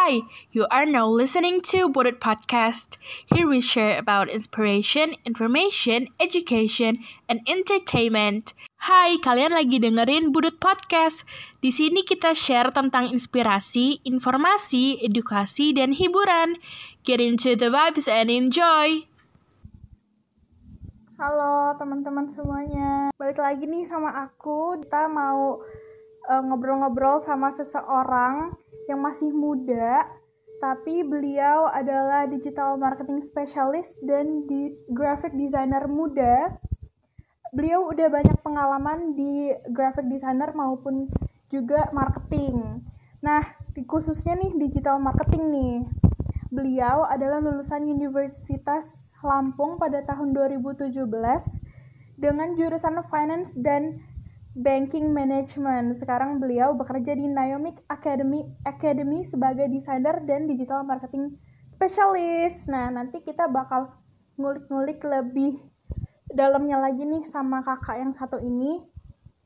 Hi, you are now listening to Budget Podcast. Here we share about inspiration, information, education, and entertainment. Hai, kalian lagi dengerin Budut Podcast. Di sini kita share tentang inspirasi, informasi, edukasi, dan hiburan. Get into the vibes and enjoy. Halo teman-teman semuanya. Balik lagi nih sama aku. Kita mau uh, ngobrol-ngobrol sama seseorang yang masih muda, tapi beliau adalah digital marketing specialist dan di graphic designer muda. Beliau udah banyak pengalaman di graphic designer maupun juga marketing. Nah, khususnya nih digital marketing nih. Beliau adalah lulusan Universitas Lampung pada tahun 2017 dengan jurusan finance dan Banking Management. Sekarang beliau bekerja di Naomi Academy Academy sebagai desainer dan digital marketing specialist. Nah, nanti kita bakal ngulik-ngulik lebih dalamnya lagi nih sama kakak yang satu ini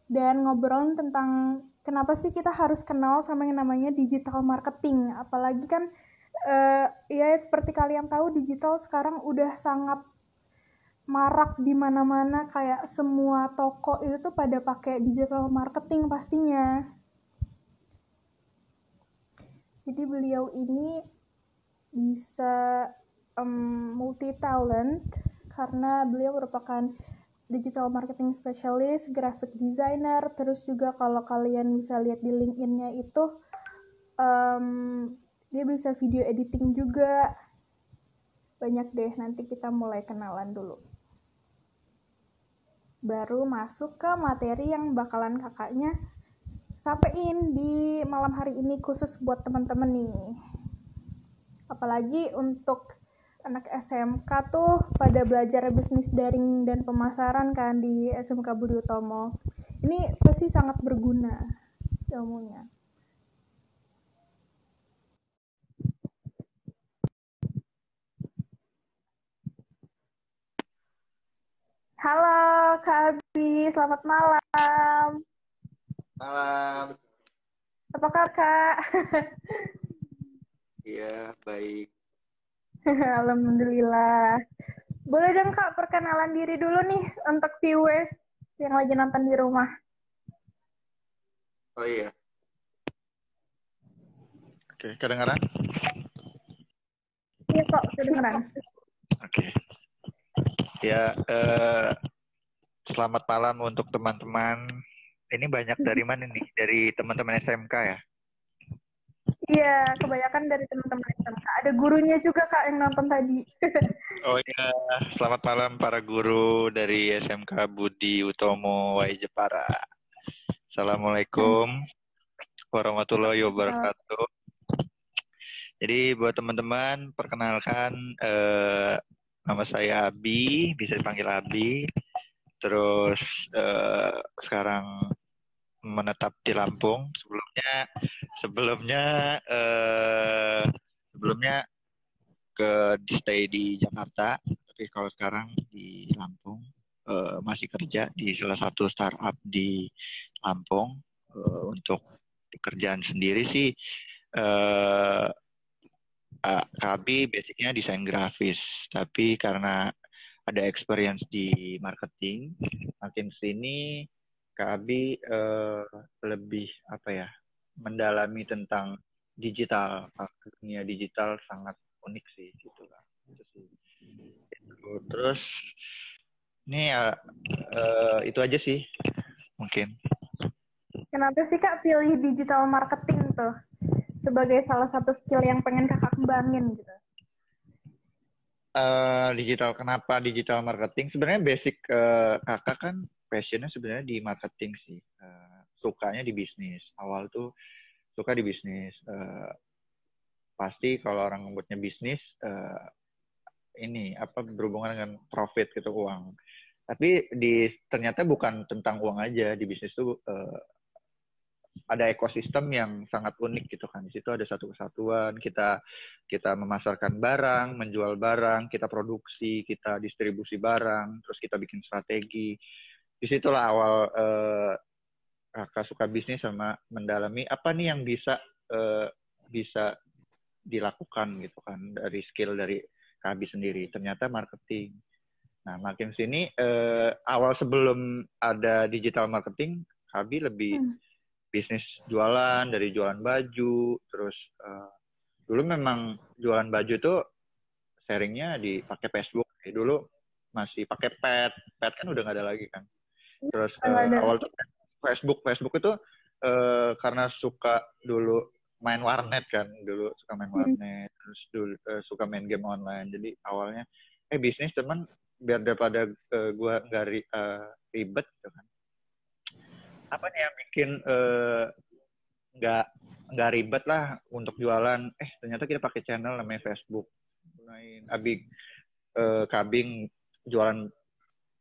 dan ngobrol tentang kenapa sih kita harus kenal sama yang namanya digital marketing. Apalagi kan uh, ya seperti kalian tahu digital sekarang udah sangat marak di mana-mana kayak semua toko itu tuh pada pakai digital marketing pastinya. Jadi beliau ini bisa um, multi talent karena beliau merupakan digital marketing specialist, graphic designer, terus juga kalau kalian bisa lihat di LinkedIn-nya itu um, dia bisa video editing juga. Banyak deh, nanti kita mulai kenalan dulu baru masuk ke materi yang bakalan kakaknya sampaikan di malam hari ini khusus buat teman-teman nih. Apalagi untuk anak SMK tuh pada belajar bisnis daring dan pemasaran kan di SMK Budi Utomo. Ini pasti sangat berguna ilmunya. Halo Kak Abi, selamat malam. Malam. Apa kabar Kak? Iya, baik. Alhamdulillah. Boleh dong Kak perkenalan diri dulu nih untuk viewers yang lagi nonton di rumah. Oh iya. Oke, kedengaran? Iya kok, kedengaran. Oke. Ya, eh, selamat malam untuk teman-teman. Ini banyak dari mana nih? Dari teman-teman SMK ya? Iya, kebanyakan dari teman-teman SMK. Ada gurunya juga kak yang nonton tadi. oh iya, selamat malam para guru dari SMK Budi Utomo Wai Jepara. Assalamualaikum warahmatullahi wabarakatuh. Jadi buat teman-teman, perkenalkan eh, Nama saya Abi, bisa dipanggil Abi. Terus uh, sekarang menetap di Lampung. Sebelumnya sebelumnya uh, sebelumnya ke di stay di Jakarta, tapi kalau sekarang di Lampung uh, masih kerja di salah satu startup di Lampung uh, untuk pekerjaan sendiri sih uh, uh, Kabi basicnya desain grafis, tapi karena ada experience di marketing, makin sini Kabi uh, lebih apa ya mendalami tentang digital, dunia digital sangat unik sih gitu lah. Itu sih. Terus ini ya uh, itu aja sih mungkin. Kenapa sih kak pilih digital marketing tuh? Sebagai salah satu skill yang pengen kakak kembangin gitu? Uh, digital kenapa digital marketing? Sebenarnya basic uh, kakak kan passionnya sebenarnya di marketing sih. Uh, sukanya di bisnis. Awal tuh suka di bisnis. Uh, pasti kalau orang membuatnya bisnis uh, ini apa berhubungan dengan profit gitu uang. Tapi di ternyata bukan tentang uang aja. Di bisnis tuh uh, ada ekosistem yang sangat unik gitu kan. Di situ ada satu kesatuan, kita kita memasarkan barang, menjual barang, kita produksi, kita distribusi barang, terus kita bikin strategi. Di situlah awal eh, kakak suka bisnis sama mendalami apa nih yang bisa eh, bisa dilakukan gitu kan dari skill dari Kabi sendiri. Ternyata marketing. Nah, makin sini eh, awal sebelum ada digital marketing, Kabi lebih hmm. Bisnis jualan dari jualan baju, terus eh, dulu memang jualan baju tuh sharingnya dipakai Facebook. Dulu masih pakai pet, pet kan udah nggak ada lagi kan. Terus eh, awal tuh Facebook, Facebook itu eh, karena suka dulu main warnet kan, dulu suka main hmm. warnet, hmm. terus dulu eh, suka main game online. Jadi awalnya eh bisnis teman biar daripada uh, gue nggak ri, uh, ribet gitu kan apa nih yang bikin eh, nggak uh, nggak ribet lah untuk jualan? Eh ternyata kita pakai channel namanya Facebook. Main abig uh, kabing jualan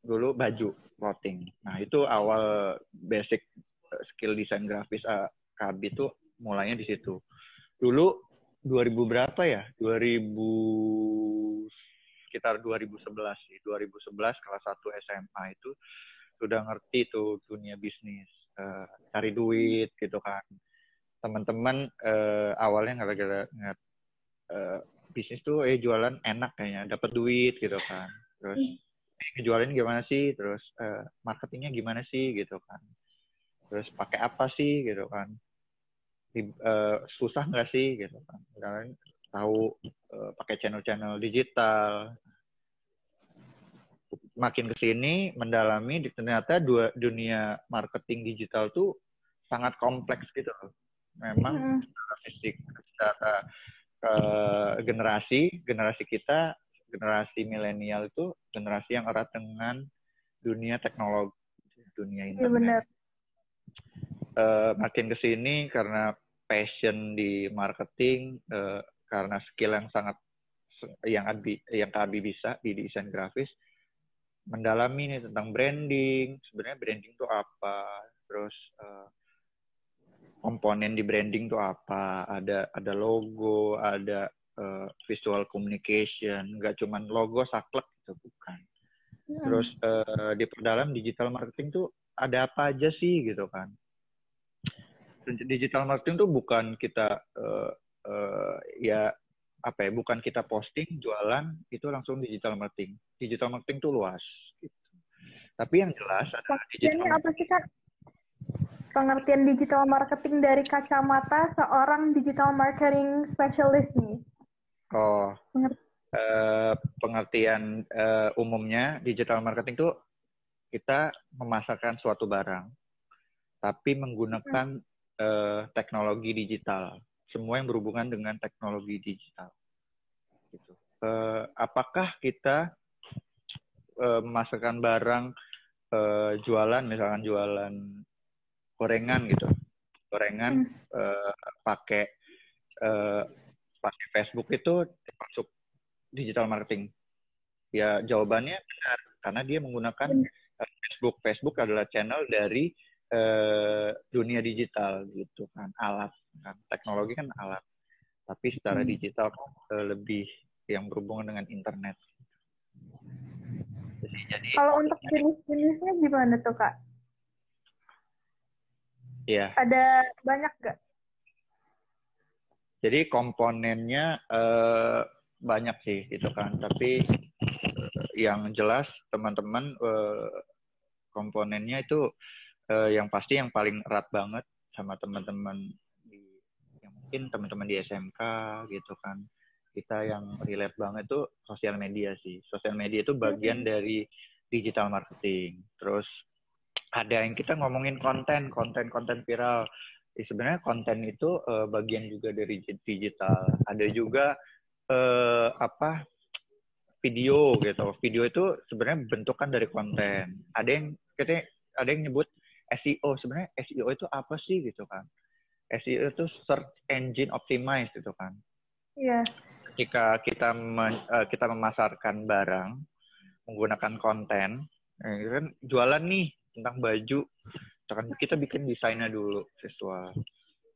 dulu baju clothing. Nah itu awal basic skill desain grafis uh, KB itu mulainya di situ. Dulu 2000 berapa ya? 2000 sekitar 2011 sih. 2011 kelas 1 SMA itu sudah ngerti tuh dunia bisnis, uh, cari duit gitu kan. Teman-teman uh, awalnya nggak nggak uh, bisnis tuh eh jualan enak kayaknya, dapat duit gitu kan. Terus eh, jualan gimana sih? Terus uh, marketingnya gimana sih gitu kan. Terus pakai apa sih gitu kan. Di, uh, susah nggak sih gitu kan. Dan tahu uh, pakai channel-channel digital makin ke sini mendalami ternyata dua dunia marketing digital tuh sangat kompleks gitu loh. Memang hmm. secara fisik, secara uh, generasi, generasi kita, generasi milenial itu generasi yang erat dengan dunia teknologi, dunia iya, internet. Ya, benar. Uh, makin ke sini karena passion di marketing, uh, karena skill yang sangat yang Abi, yang Abi bisa di desain grafis, mendalami nih tentang branding. Sebenarnya branding itu apa? Terus uh, komponen di branding itu apa? Ada ada logo ada uh, visual communication. Nggak cuma logo saklek itu bukan. Hmm. terus uh, di dalam digital marketing tuh ada apa aja sih gitu kan? Digital marketing tuh bukan kita uh, uh, ya apa ya bukan kita posting jualan itu langsung digital marketing digital marketing itu luas gitu. tapi yang jelas adalah digital apa sih kak pengertian digital marketing dari kacamata seorang digital marketing specialist nih oh uh, pengertian uh, umumnya digital marketing itu kita memasarkan suatu barang tapi menggunakan hmm. uh, teknologi digital semua yang berhubungan dengan teknologi digital. Gitu. Uh, apakah kita uh, memasarkan barang uh, jualan, misalkan jualan gorengan gitu, gorengan hmm. uh, pakai uh, pakai Facebook itu masuk digital marketing? Ya jawabannya benar karena dia menggunakan. Facebook. Facebook adalah channel dari uh, dunia digital gitu kan, alat kan teknologi kan alat tapi secara hmm. digital kan uh, lebih yang berhubungan dengan internet jadi kalau untuk jenis-jenisnya gimana tuh kak Iya. Ada banyak gak? Jadi komponennya uh, banyak sih gitu kan, tapi uh, yang jelas teman-teman uh, komponennya itu uh, yang pasti yang paling erat banget sama teman-teman mungkin teman-teman di SMK gitu kan. Kita yang relate banget tuh sosial media sih. Sosial media itu bagian mm-hmm. dari digital marketing. Terus ada yang kita ngomongin konten konten konten viral. Ya, sebenarnya konten itu uh, bagian juga dari digital. Ada juga uh, apa video gitu. Video itu sebenarnya bentukan dari konten. Ada yang kita ada yang nyebut SEO sebenarnya SEO itu apa sih gitu kan SEO itu search engine optimize gitu kan. Iya. Yeah. Ketika kita men, uh, kita memasarkan barang menggunakan konten, eh, kan jualan nih tentang baju, kan kita bikin desainnya dulu visual.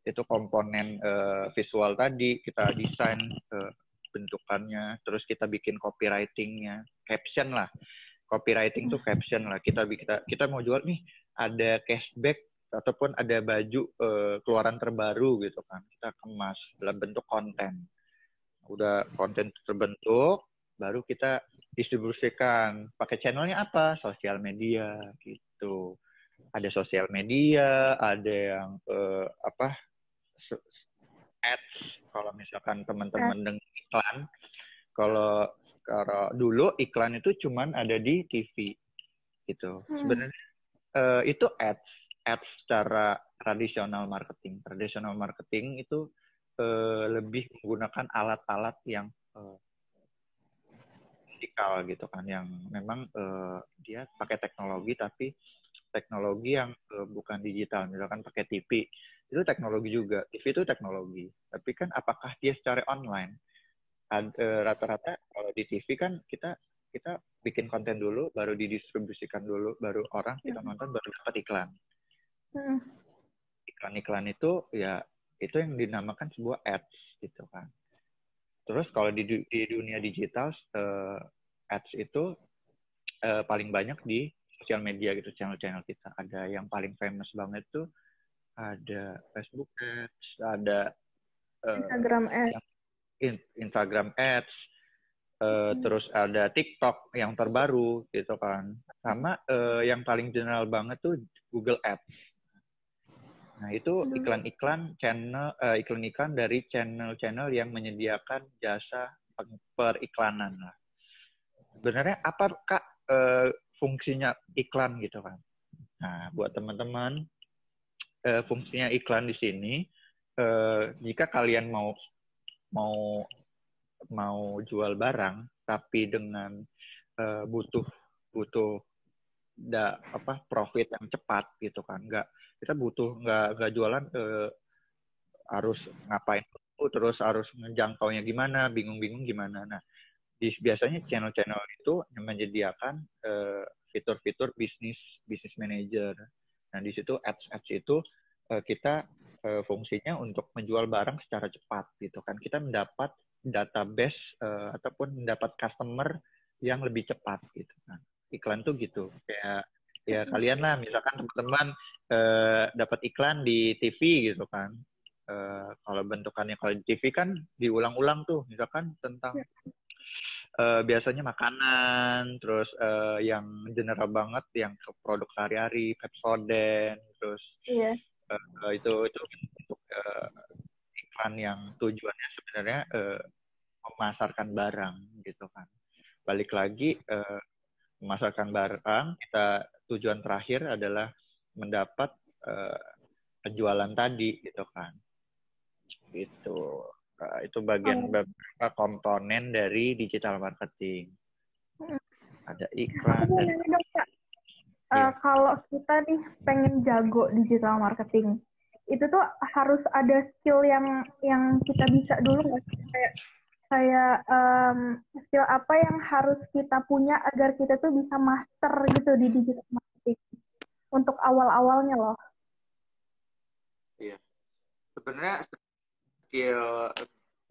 Itu komponen uh, visual tadi kita desain uh, bentukannya, terus kita bikin copywritingnya, caption lah. Copywriting tuh caption lah. Kita kita kita mau jual nih ada cashback ataupun ada baju uh, keluaran terbaru gitu kan. Kita kemas dalam bentuk konten. Udah konten terbentuk baru kita distribusikan. Pakai channelnya apa? Sosial media gitu. Ada sosial media ada yang uh, apa ads. Kalau misalkan teman-teman dengan iklan kalau kalau dulu iklan itu cuman ada di TV gitu. Hmm. sebenarnya uh, itu ads ads secara tradisional marketing. Tradisional marketing itu uh, lebih menggunakan alat-alat yang uh, fisikal gitu kan yang memang uh, dia pakai teknologi tapi teknologi yang uh, bukan digital. Misalkan pakai TV itu teknologi juga. TV itu teknologi. Tapi kan apakah dia secara online? Rata-rata kalau di TV kan kita kita bikin konten dulu baru didistribusikan dulu baru orang kita hmm. nonton baru dapat iklan hmm. iklan-iklan itu ya itu yang dinamakan sebuah ads gitu kan Terus kalau di, di dunia digital uh, ads itu uh, paling banyak di sosial media gitu channel-channel kita. Ada yang paling famous banget tuh ada Facebook ads, ada uh, Instagram ads, in, Instagram ads, uh, hmm. terus ada TikTok yang terbaru gitu kan. Sama uh, yang paling general banget tuh Google Ads. Nah, itu iklan-iklan channel uh, iklan-iklan dari channel-channel yang menyediakan jasa periklanan lah. Sebenarnya apa Kak uh, fungsinya iklan gitu kan? Nah, buat teman-teman uh, fungsinya iklan di sini uh, jika kalian mau mau mau jual barang tapi dengan uh, butuh butuh da, apa profit yang cepat gitu kan. Nggak kita butuh nggak nggak jualan eh, harus ngapain terus harus menjangkaunya gimana bingung-bingung gimana. Nah di, biasanya channel-channel itu menyediakan fitur fitur-fitur bisnis bisnis manager. Nah di situ ads ads itu uh, kita uh, fungsinya untuk menjual barang secara cepat gitu kan. Kita mendapat database uh, ataupun mendapat customer yang lebih cepat gitu kan. Iklan tuh gitu. Kayak ya kalian lah misalkan teman-teman eh, dapat iklan di TV gitu kan. Eh, kalau bentukannya kalau di TV kan diulang-ulang tuh misalkan tentang eh, biasanya makanan terus eh, yang general banget yang ke produk sehari-hari Pepsodent terus iya. eh, itu itu untuk eh, iklan yang tujuannya sebenarnya eh, memasarkan barang gitu kan. Balik lagi eh, memasarkan barang kita tujuan terakhir adalah mendapat uh, penjualan tadi gitu kan. Itu uh, itu bagian oh. beberapa komponen dari digital marketing. Hmm. ada iklan. Dan dong, Pak. Uh, kalau kita nih pengen jago digital marketing itu tuh harus ada skill yang yang kita bisa dulu nggak kayak kayak um, skill apa yang harus kita punya agar kita tuh bisa master gitu di digital marketing untuk awal-awalnya loh. Iya. Sebenarnya skill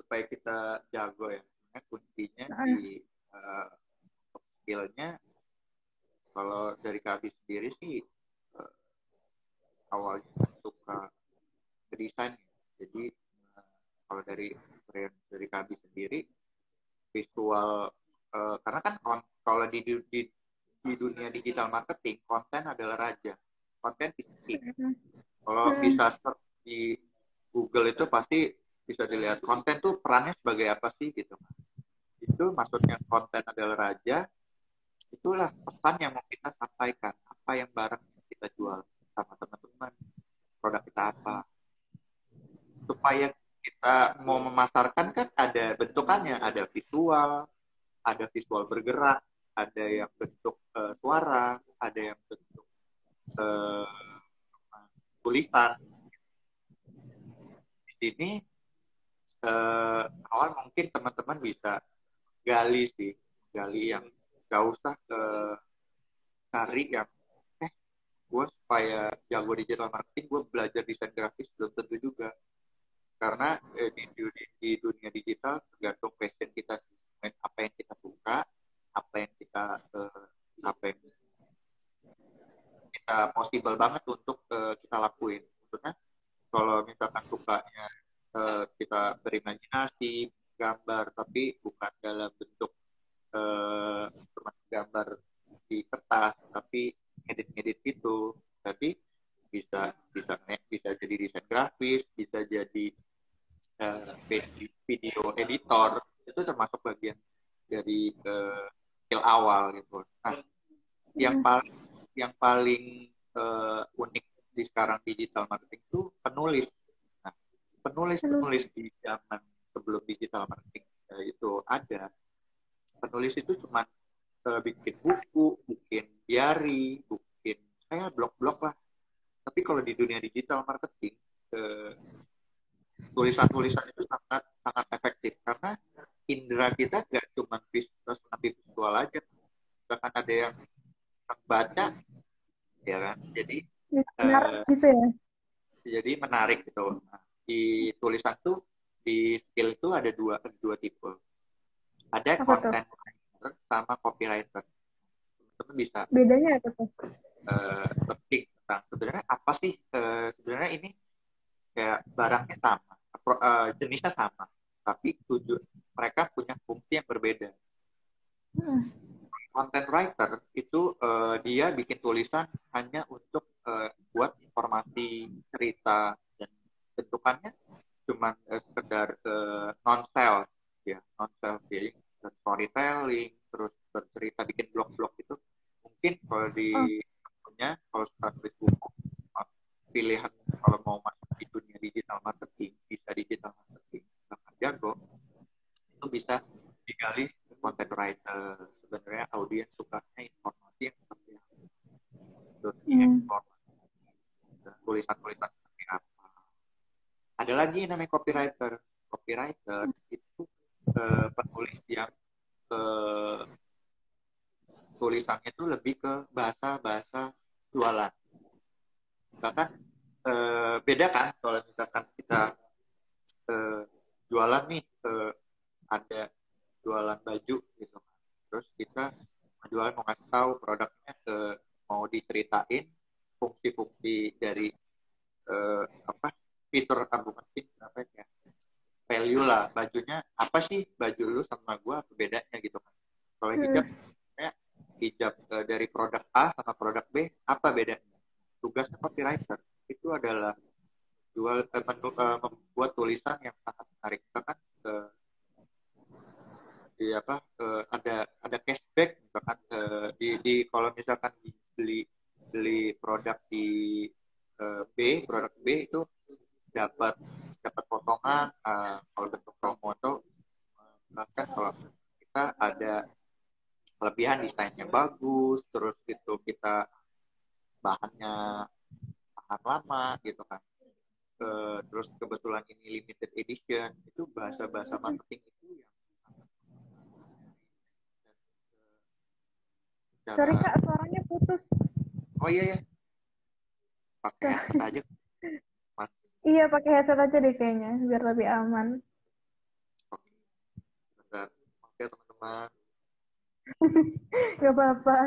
supaya kita jago ya, sebenarnya kuncinya uh. di uh, skillnya kalau dari kami sendiri sih uh, awalnya suka berdesain jadi kalau dari dari Kabi sendiri visual uh, karena kan kalau di, di di dunia digital marketing konten adalah raja. Konten is king kalau hmm. bisa search di Google itu pasti bisa dilihat konten tuh perannya sebagai apa sih gitu. Itu maksudnya konten adalah raja itulah pesan yang mau kita sampaikan. Apa yang barang yang kita jual sama teman-teman produk kita apa. Supaya kita mau memasarkan kan ada bentukannya, ada visual, ada visual bergerak, ada yang bentuk uh, suara, ada yang bentuk uh, tulisan. Di sini uh, awal mungkin teman-teman bisa gali sih, gali yang gak usah ke cari yang eh gue supaya jago digital marketing gue belajar desain grafis belum tentu juga karena eh, di, di, di dunia digital tergantung passion kita apa yang kita suka apa yang kita eh, apa yang kita possible banget untuk eh, kita lakuin. Maksudnya kalau misalkan sukanya eh, kita berimajinasi gambar tapi bukan dalam bentuk cuma gambar di kertas tapi ngedit-ngedit gitu. Tapi bisa bisa bisa jadi desain grafis bisa jadi uh, video editor itu termasuk bagian dari uh, skill awal gitu. Nah yang hmm. paling yang paling uh, unik di sekarang digital marketing itu penulis. Nah penulis penulis. di zaman sebelum digital marketing uh, itu ada. Penulis itu cuma uh, bikin buku bikin diary bikin kayak blog-blog lah. Tapi kalau di dunia digital marketing eh, tulisan-tulisan itu sangat sangat efektif. Karena indera kita gak cuma visual, visual aja. Bahkan ada yang baca ya kan? Jadi menarik uh, gitu ya. jadi menarik gitu. Nah, di tulisan tuh di skill itu ada dua dua tipe. Ada apa content tuh? writer sama copywriter. Teman bisa bedanya apa tuh? uh, tentang sebenarnya apa sih uh, sebenarnya ini kayak barangnya sama uh, jenisnya sama tapi tujuan mereka punya fungsi yang berbeda. Hmm. content writer itu uh, dia bikin tulisan hanya untuk uh, buat informasi cerita dan bentukannya cuma uh, sekedar uh, non sales ya non sales jadi storytelling terus bercerita bikin blog-blog itu mungkin kalau di oh. punya kalau tulis buku pilihan kalau mau masuk di dunia digital marketing bisa digital marketing bahkan jago itu bisa digali content writer sebenarnya audiens sukanya informasi yang seperti apa terus hmm. tulisan-tulisan seperti apa ada lagi yang namanya copywriter. Copywriter hmm. itu uh, penulis yang uh, tulisannya itu lebih ke bahasa-bahasa jualan. Misalkan eh, beda kan kalau misalkan kita eh, jualan nih eh, ada jualan baju gitu kan. Terus kita jualan mau ngasih tahu produknya ke mau diceritain fungsi-fungsi dari eh, apa fitur ah, bukan fitur apa ya value lah bajunya apa sih baju lu sama gua apa bedanya gitu kan kalau hmm. hijab hijab uh, dari produk A sama produk B apa bedanya tugasnya copywriter itu adalah jual uh, menu, uh, membuat tulisan yang sangat menarik kan uh, di apa uh, ada ada cashback misalkan uh, di, di kalau misalkan beli beli produk di uh, B produk B itu dapat dapat potongan uh, kalau bentuk promo itu bahkan kalau kita ada kelebihan desainnya bagus terus gitu kita bahannya tahan lama gitu kan ke, terus kebetulan ini limited edition itu bahasa-bahasa marketing itu yang secara... sorry kak suaranya putus oh iya ya pakai headset aja Mas. iya pakai headset aja deh kayaknya biar lebih aman oke oke teman-teman Gak apa-apa.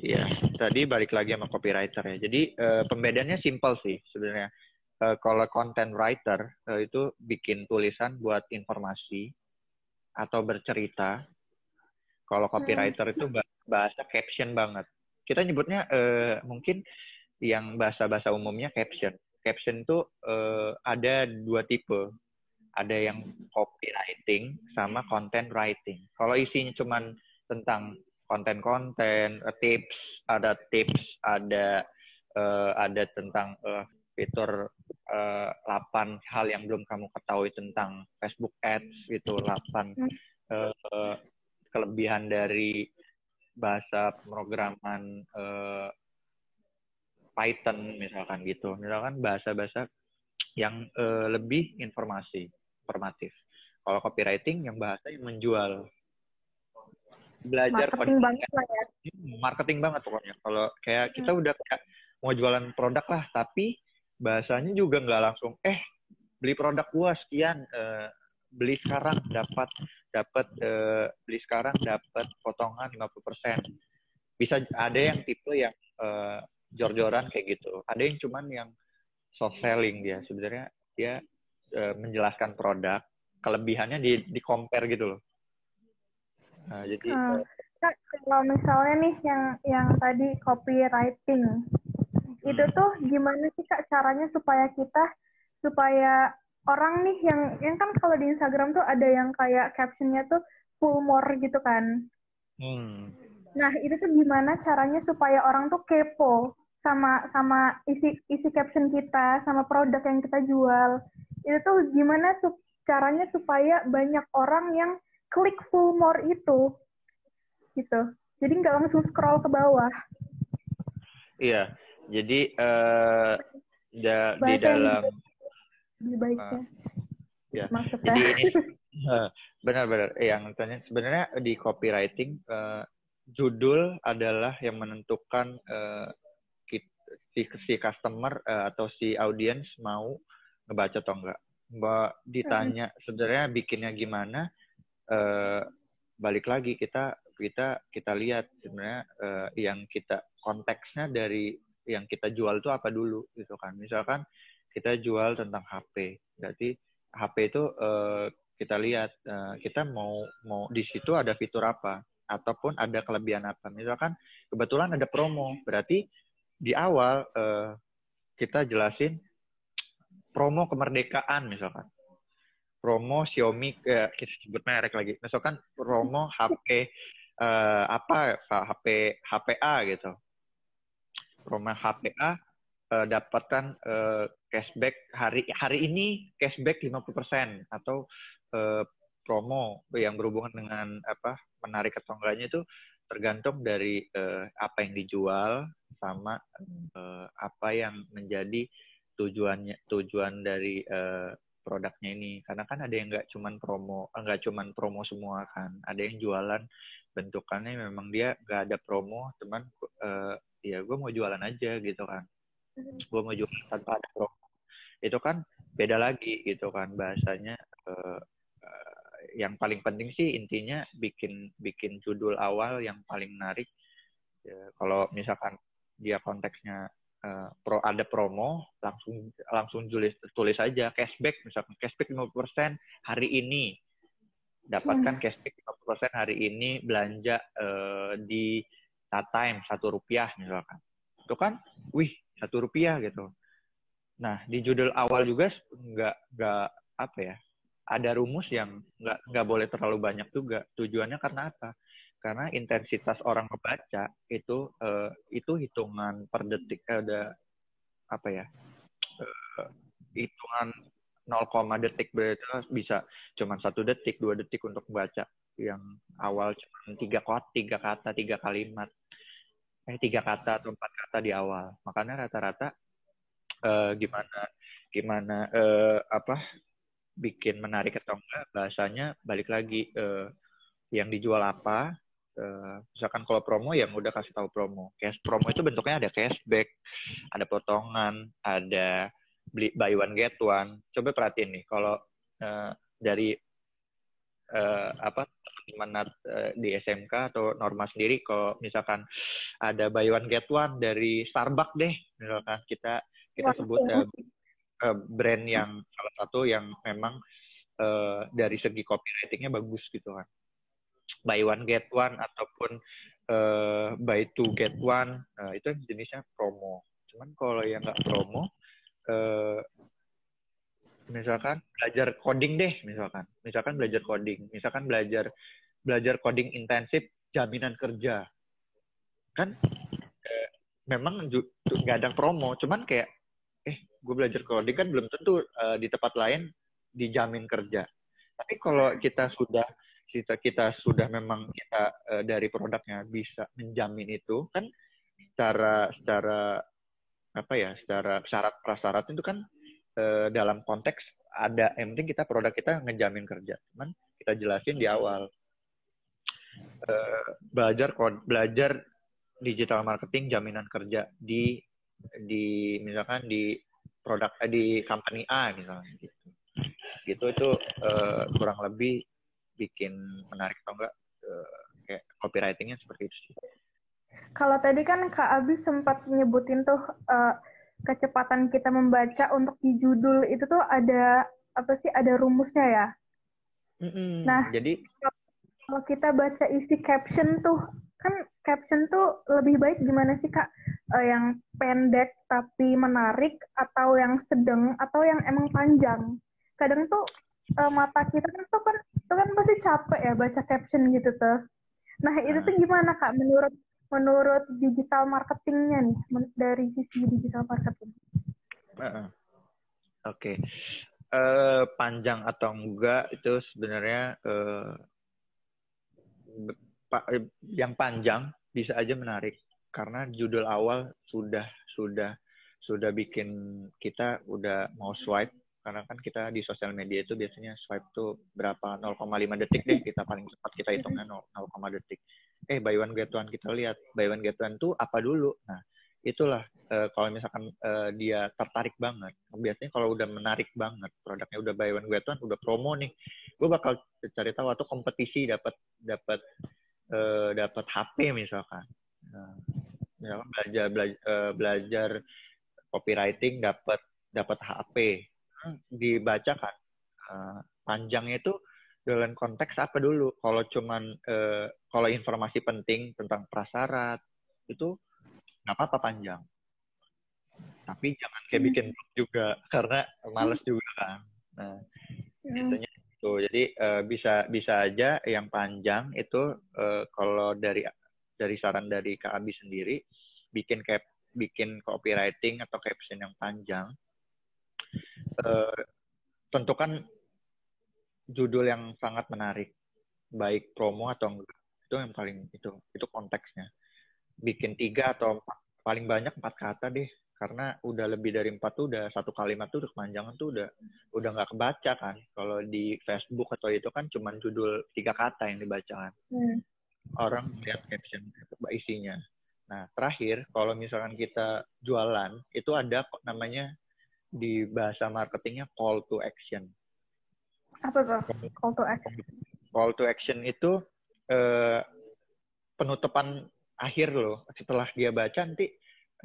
Iya, tadi balik lagi sama copywriter ya. Jadi uh, pembedaannya simpel sih sebenarnya. Uh, kalau content writer uh, itu bikin tulisan buat informasi atau bercerita. Kalau copywriter itu bahasa caption banget. Kita nyebutnya uh, mungkin yang bahasa-bahasa umumnya caption. Caption itu uh, ada dua tipe ada yang copywriting sama content writing. Kalau isinya cuma tentang konten-konten, uh, tips, ada tips, ada uh, ada tentang uh, fitur uh, 8 hal yang belum kamu ketahui tentang Facebook Ads itu 8 uh, kelebihan dari bahasa pemrograman uh, Python misalkan gitu. Misalkan bahasa-bahasa yang uh, lebih informasi informatif. Kalau copywriting yang bahasa yang menjual. Belajar marketing banget lah ya. Hmm, marketing banget pokoknya. Kalau kayak hmm. kita udah kayak mau jualan produk lah, tapi bahasanya juga nggak langsung eh beli produk gua sekian uh, beli sekarang dapat dapat uh, beli sekarang dapat potongan 50%. Bisa ada yang tipe yang uh, jor-joran kayak gitu. Ada yang cuman yang soft selling dia sebenarnya dia uh, menjelaskan produk kelebihannya di di compare gitu loh nah, jadi uh, kak kalau misalnya nih yang yang tadi copywriting hmm. itu tuh gimana sih kak caranya supaya kita supaya orang nih yang yang kan kalau di Instagram tuh ada yang kayak captionnya tuh full more gitu kan. Hmm. nah itu tuh gimana caranya supaya orang tuh kepo sama sama isi isi caption kita sama produk yang kita jual. Itu tuh gimana su caranya supaya banyak orang yang klik full more itu gitu. Jadi nggak langsung scroll ke bawah. Iya. Jadi uh, da di dalam lebih baiknya uh, ya Maksudnya. jadi ini benar-benar yang tanya sebenarnya di copywriting uh, judul adalah yang menentukan uh, si si customer uh, atau si audiens mau ngebaca atau enggak. Mbak ditanya sebenarnya bikinnya gimana? Uh, balik lagi kita kita kita lihat sebenarnya uh, yang kita konteksnya dari yang kita jual itu apa dulu gitu kan. Misalkan kita jual tentang HP, berarti HP itu uh, kita lihat uh, kita mau mau di situ ada fitur apa ataupun ada kelebihan apa. Misalkan kebetulan ada promo, berarti di awal uh, kita jelasin promo kemerdekaan misalkan. Promo Xiaomi uh, kita sebut merek lagi. Misalkan promo HP eh, apa HP HPA gitu. Promo HPA uh, dapatkan uh, cashback hari hari ini cashback 50% atau uh, promo yang berhubungan dengan apa menarik atau enggaknya itu tergantung dari uh, apa yang dijual sama uh, apa yang menjadi tujuannya tujuan dari uh, produknya ini. Karena kan ada yang nggak cuman promo nggak cuman promo semua kan. Ada yang jualan bentukannya memang dia nggak ada promo cuman uh, ya gue mau jualan aja gitu kan gue mau jualan tanpa ada promo itu kan beda lagi gitu kan bahasanya uh, yang paling penting sih intinya bikin bikin judul awal yang paling menarik. Ya, kalau misalkan dia konteksnya uh, pro ada promo, langsung langsung tulis tulis aja cashback misalkan cashback 50% hari ini. Dapatkan hmm. cashback 50% hari ini belanja uh, di Time satu rupiah misalkan. Itu kan, wih satu rupiah gitu. Nah di judul awal juga nggak nggak apa ya ada rumus yang nggak nggak boleh terlalu banyak juga. Tujuannya karena apa? Karena intensitas orang membaca itu uh, itu hitungan per detik eh, ada apa ya? Uh, hitungan 0, detik berarti bisa cuma satu detik, dua detik untuk membaca yang awal cuma tiga tiga kata, tiga kalimat, eh tiga kata atau empat kata di awal. Makanya rata-rata uh, gimana gimana uh, apa bikin menarik atau enggak bahasanya balik lagi uh, yang dijual apa uh, misalkan kalau promo yang udah kasih tahu promo cash promo itu bentuknya ada cashback ada potongan ada beli buy one get one coba perhatiin nih kalau uh, dari uh, apa teman uh, di SMK atau norma sendiri kalau misalkan ada buy one get one dari Starbucks deh misalkan kita kita sebut uh, uh, brand yang salah satu yang memang uh, dari segi copywritingnya bagus gitu kan. Buy one get one ataupun uh, buy two get one uh, itu jenisnya promo. Cuman kalau yang nggak promo uh, misalkan belajar coding deh misalkan. Misalkan belajar coding. Misalkan belajar belajar coding intensif jaminan kerja. Kan eh, memang nggak ada promo. Cuman kayak gue belajar coding kan belum tentu uh, di tempat lain dijamin kerja. Tapi kalau kita sudah kita kita sudah memang kita uh, dari produknya bisa menjamin itu kan secara secara apa ya secara syarat prasyarat itu kan uh, dalam konteks ada yang penting kita produk kita ngejamin kerja. Cuman kita jelasin di awal. Uh, belajar belajar digital marketing jaminan kerja di di misalkan di produk eh, di company A misalnya gitu. Gitu itu uh, kurang lebih bikin menarik atau enggak uh, kayak copywritingnya seperti itu sih. Kalau tadi kan Kak Abi sempat nyebutin tuh uh, kecepatan kita membaca untuk di judul itu tuh ada apa sih ada rumusnya ya. Mm-mm. Nah, jadi Kalau kita baca isi caption tuh kan caption tuh lebih baik gimana sih kak? Eh, yang pendek tapi menarik atau yang sedang atau yang emang panjang? Kadang tuh eh, mata kita kan tuh kan tuh kan pasti capek ya baca caption gitu tuh. Nah itu tuh gimana kak menurut menurut digital marketingnya nih dari sisi digital marketing? Heeh. Oke. Eh, panjang atau enggak itu sebenarnya eh, yang panjang bisa aja menarik karena judul awal sudah sudah sudah bikin kita udah mau swipe karena kan kita di sosial media itu biasanya swipe tuh berapa 0,5 detik deh kita paling cepat kita hitungnya 0,0 detik. Eh buy one get one kita lihat. Buy one get one tuh apa dulu. Nah, itulah eh, kalau misalkan eh, dia tertarik banget biasanya kalau udah menarik banget produknya udah buy one get one udah promo nih gue bakal cari tahu atau kompetisi dapat dapat eh, dapat HP misalkan. Nah, belajar belajar, belajar copywriting dapat dapat HP Hmm, dibaca kan Eh, panjangnya itu dalam konteks apa dulu? Kalau cuman eh, kalau informasi penting tentang prasyarat itu nggak apa-apa panjang. Tapi jangan kayak bikin blog juga karena males juga kan. Nah, biasanya itu. Jadi eh, bisa bisa aja yang panjang itu eh, kalau dari dari saran dari Kak Abi sendiri bikin cap bikin copywriting atau caption yang panjang eh, tentukan judul yang sangat menarik baik promo atau enggak itu yang paling itu itu konteksnya bikin tiga atau empat, paling banyak empat kata deh karena udah lebih dari empat tuh udah satu kalimat tuh udah kepanjangan tuh udah udah nggak kebaca kan kalau di Facebook atau itu kan cuman judul tiga kata yang dibaca kan Hmm. orang lihat caption isinya nah terakhir kalau misalkan kita jualan itu ada kok namanya di bahasa marketingnya call to action Apa tuh? Call to action. call to action itu eh, penutupan akhir loh. Setelah dia baca nanti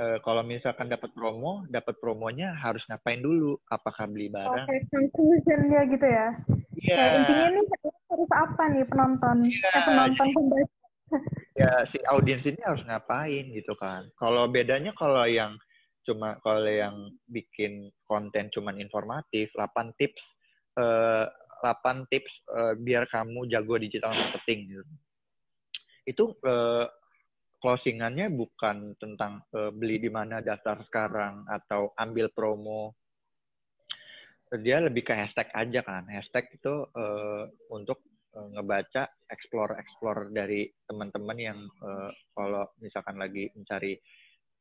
eh, kalau misalkan dapat promo, dapat promonya harus ngapain dulu? Apakah beli barang? Oke, conclusionnya gitu ya. Iya. Kayak intinya nih harus apa nih penonton? Iya. Eh, penonton pembaca. Ya si audiens ini harus ngapain gitu kan? Kalau bedanya kalau yang cuma kalau yang bikin konten cuman informatif, 8 tips eh 8 tips eh, biar kamu jago digital marketing gitu. Itu eh, closingannya bukan tentang eh, beli di mana daftar sekarang atau ambil promo. Dia lebih ke hashtag aja kan. Hashtag itu eh, untuk eh, ngebaca explore explore dari teman-teman yang eh, kalau misalkan lagi mencari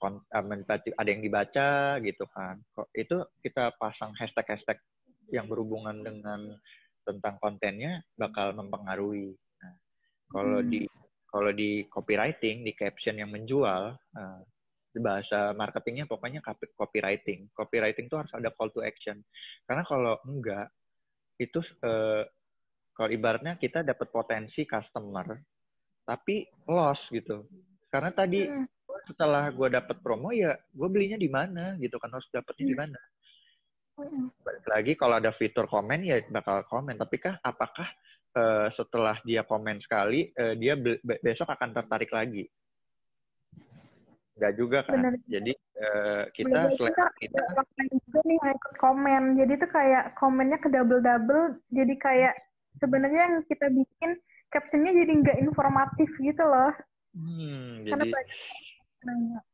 ada yang dibaca gitu kan. Itu kita pasang hashtag-hashtag yang berhubungan dengan tentang kontennya bakal mempengaruhi. Nah, kalau Hmm. di kalau di copywriting di caption yang menjual di bahasa marketingnya pokoknya copy- copywriting. Copywriting tuh harus ada call to action. Karena kalau enggak itu eh, kalau ibaratnya kita dapat potensi customer tapi loss gitu. Karena tadi Hmm. setelah gue dapat promo ya gue belinya di mana gitu kan harus dapetnya di mana Hmm. Balik lagi kalau ada fitur komen ya bakal komen tapi kah apakah eh, setelah dia komen sekali eh, dia be- be- besok akan tertarik lagi Enggak juga kan Bener. jadi eh, kita Bener, selera kita juga nih ikut komen. Jadi tuh kayak komennya ke double-double. Jadi kayak sebenarnya yang kita bikin captionnya jadi nggak informatif gitu loh. hmm, Karena jadi banyak.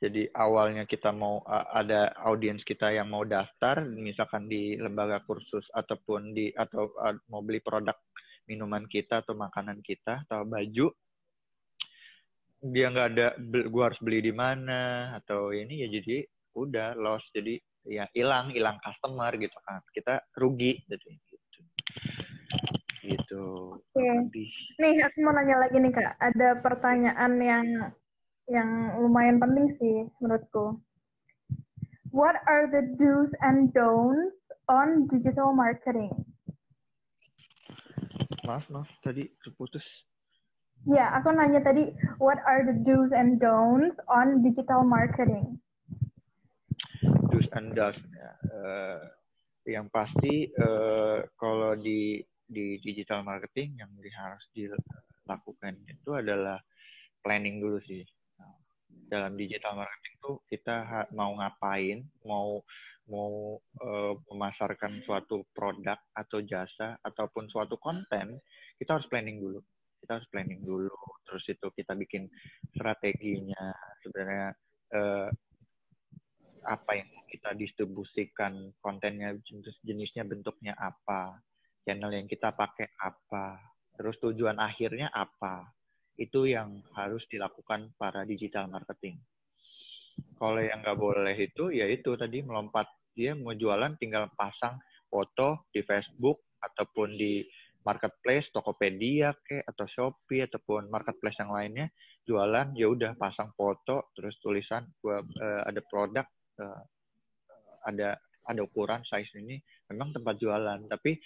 Jadi awalnya kita mau ada audiens kita yang mau daftar misalkan di lembaga kursus ataupun di atau mau beli produk minuman kita atau makanan kita atau baju dia nggak ada gua harus beli di mana atau ini ya jadi udah loss jadi ya hilang hilang customer gitu kan kita rugi gitu gitu gitu Oke. Lebih. Nih, aku mau nanya lagi nih kak. Ada pertanyaan yang yang lumayan penting sih menurutku. What are the do's and don'ts on digital marketing? maaf maaf tadi terputus Ya, aku nanya tadi, what are the do's and don'ts on digital marketing? and don'ts ya. Uh, yang pasti uh, kalau di di digital marketing yang harus dilakukan itu adalah planning dulu sih. Dalam digital marketing tuh kita mau ngapain, mau mau uh, memasarkan suatu produk atau jasa ataupun suatu konten, kita harus planning dulu. Kita harus planning dulu. Terus itu kita bikin strateginya. Sebenarnya uh, apa yang kita distribusikan kontennya jenis jenisnya bentuknya apa channel yang kita pakai apa terus tujuan akhirnya apa itu yang harus dilakukan para digital marketing. Kalau yang nggak boleh itu ya itu tadi melompat. Dia mau jualan tinggal pasang foto di Facebook ataupun di marketplace Tokopedia ke atau Shopee ataupun marketplace yang lainnya jualan ya udah pasang foto terus tulisan gua uh, ada produk uh, ada ada ukuran size ini. Memang tempat jualan tapi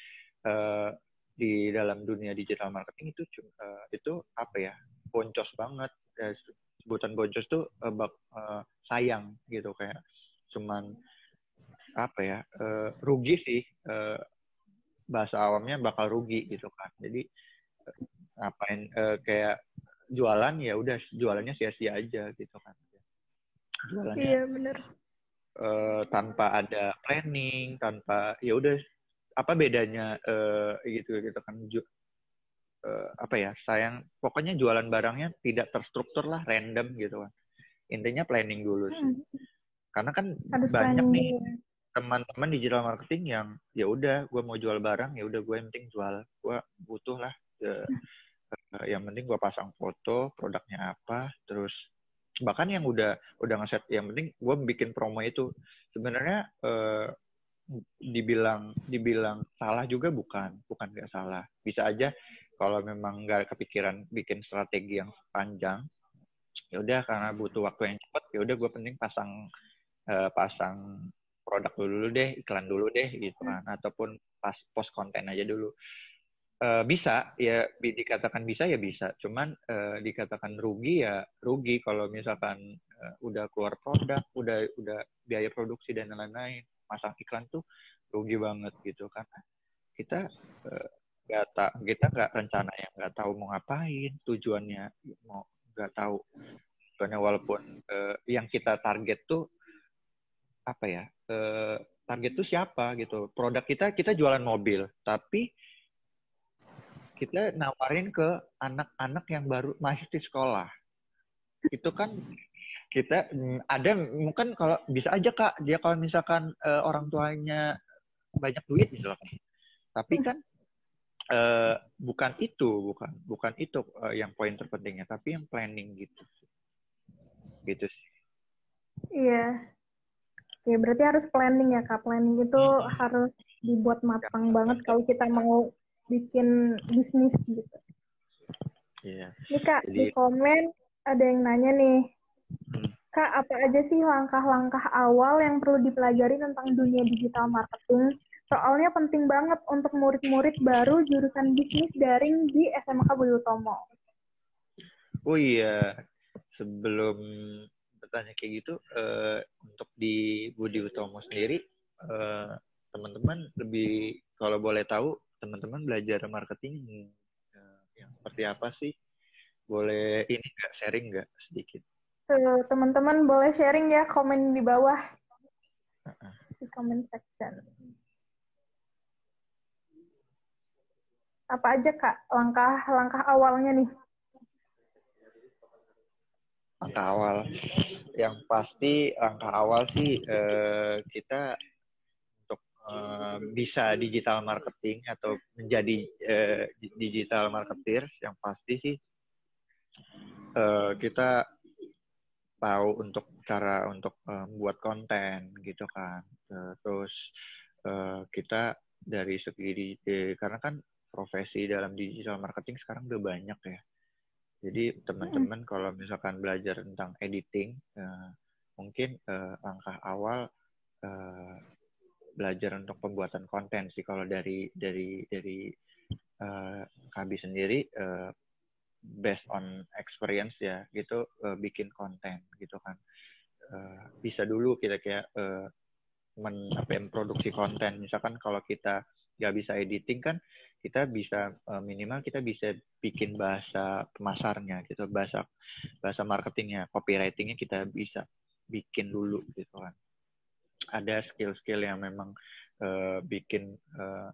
uh, di dalam dunia digital marketing itu uh, itu apa ya boncos banget uh, sebutan boncos tuh uh, bak, uh, sayang gitu kayak cuman apa ya uh, rugi sih uh, bahasa awamnya bakal rugi gitu kan. Jadi uh, ngapain uh, kayak jualan ya udah jualannya sia-sia aja gitu kan. Jualannya iya bener. uh, tanpa ada planning tanpa ya udah apa bedanya uh, gitu gitu kan. Ju, uh, apa ya sayang pokoknya jualan barangnya tidak terstruktur lah random gitu kan. Intinya planning dulu sih. Hmm. karena kan Harus banyak planning. nih teman-teman digital marketing yang ya udah gue mau jual barang ya udah gue yang penting jual. Gue butuh lah uh, uh, yang penting gue pasang foto produknya apa terus bahkan yang udah udah ngeset yang penting gue bikin promo itu. Sebenarnya uh, dibilang dibilang salah juga bukan bukan nggak salah. Bisa aja kalau memang nggak kepikiran bikin strategi yang panjang ya udah karena butuh waktu yang cepat ya udah gue penting pasang uh, pasang produk dulu deh, iklan dulu deh gitu kan, hmm. ataupun pas post konten aja dulu. Uh, bisa ya dikatakan bisa ya bisa, cuman uh, dikatakan rugi ya rugi. Kalau misalkan uh, udah keluar produk, udah udah biaya produksi dan lain-lain, masang iklan tuh rugi banget gitu kan. Kita nggak uh, tak kita nggak rencana yang nggak tahu mau ngapain, tujuannya mau nggak tahu. Soalnya walaupun uh, yang kita target tuh apa ya eh, target itu siapa gitu produk kita kita jualan mobil tapi kita nawarin ke anak-anak yang baru masih di sekolah itu kan kita mm, ada mungkin kalau bisa aja kak dia kalau misalkan uh, orang tuanya banyak duit misalkan tapi kan uh, bukan itu bukan bukan itu uh, yang poin terpentingnya tapi yang planning gitu gitu sih iya Oke, berarti harus planning ya Kak. Planning itu hmm. harus dibuat matang ya, banget kalau kita mau bikin bisnis gitu. Iya. Nih Kak, Jadi... di komen ada yang nanya nih. Hmm. Kak, apa aja sih langkah-langkah awal yang perlu dipelajari tentang dunia digital marketing? Soalnya penting banget untuk murid-murid baru jurusan bisnis daring di SMK Budi Utomo. Oh iya, sebelum bertanya kayak gitu uh, untuk di Budi Utomo sendiri uh, teman-teman lebih kalau boleh tahu teman-teman belajar marketing uh, yang seperti apa sih boleh ini nggak sharing nggak sedikit teman-teman boleh sharing ya komen di bawah. Di comment section. Apa aja kak langkah-langkah awalnya nih? Langkah awal. Yang pasti langkah awal sih eh, kita untuk eh, bisa digital marketing atau menjadi eh, digital marketer yang pasti sih eh, kita tahu untuk cara untuk eh, membuat konten gitu kan. Terus eh, kita dari segi eh, karena kan profesi dalam digital marketing sekarang udah banyak ya. Jadi teman-teman hmm. kalau misalkan belajar tentang editing, uh, mungkin uh, langkah awal uh, belajar untuk pembuatan konten sih. Kalau dari dari dari uh, Kabi sendiri uh, based on experience ya gitu uh, bikin konten gitu kan uh, bisa dulu kita kayak uh, men, apa, produksi konten. Misalkan kalau kita nggak bisa editing kan kita bisa uh, minimal kita bisa bikin bahasa pemasarnya gitu bahasa bahasa marketingnya copywritingnya kita bisa bikin dulu gitu kan ada skill-skill yang memang uh, bikin uh,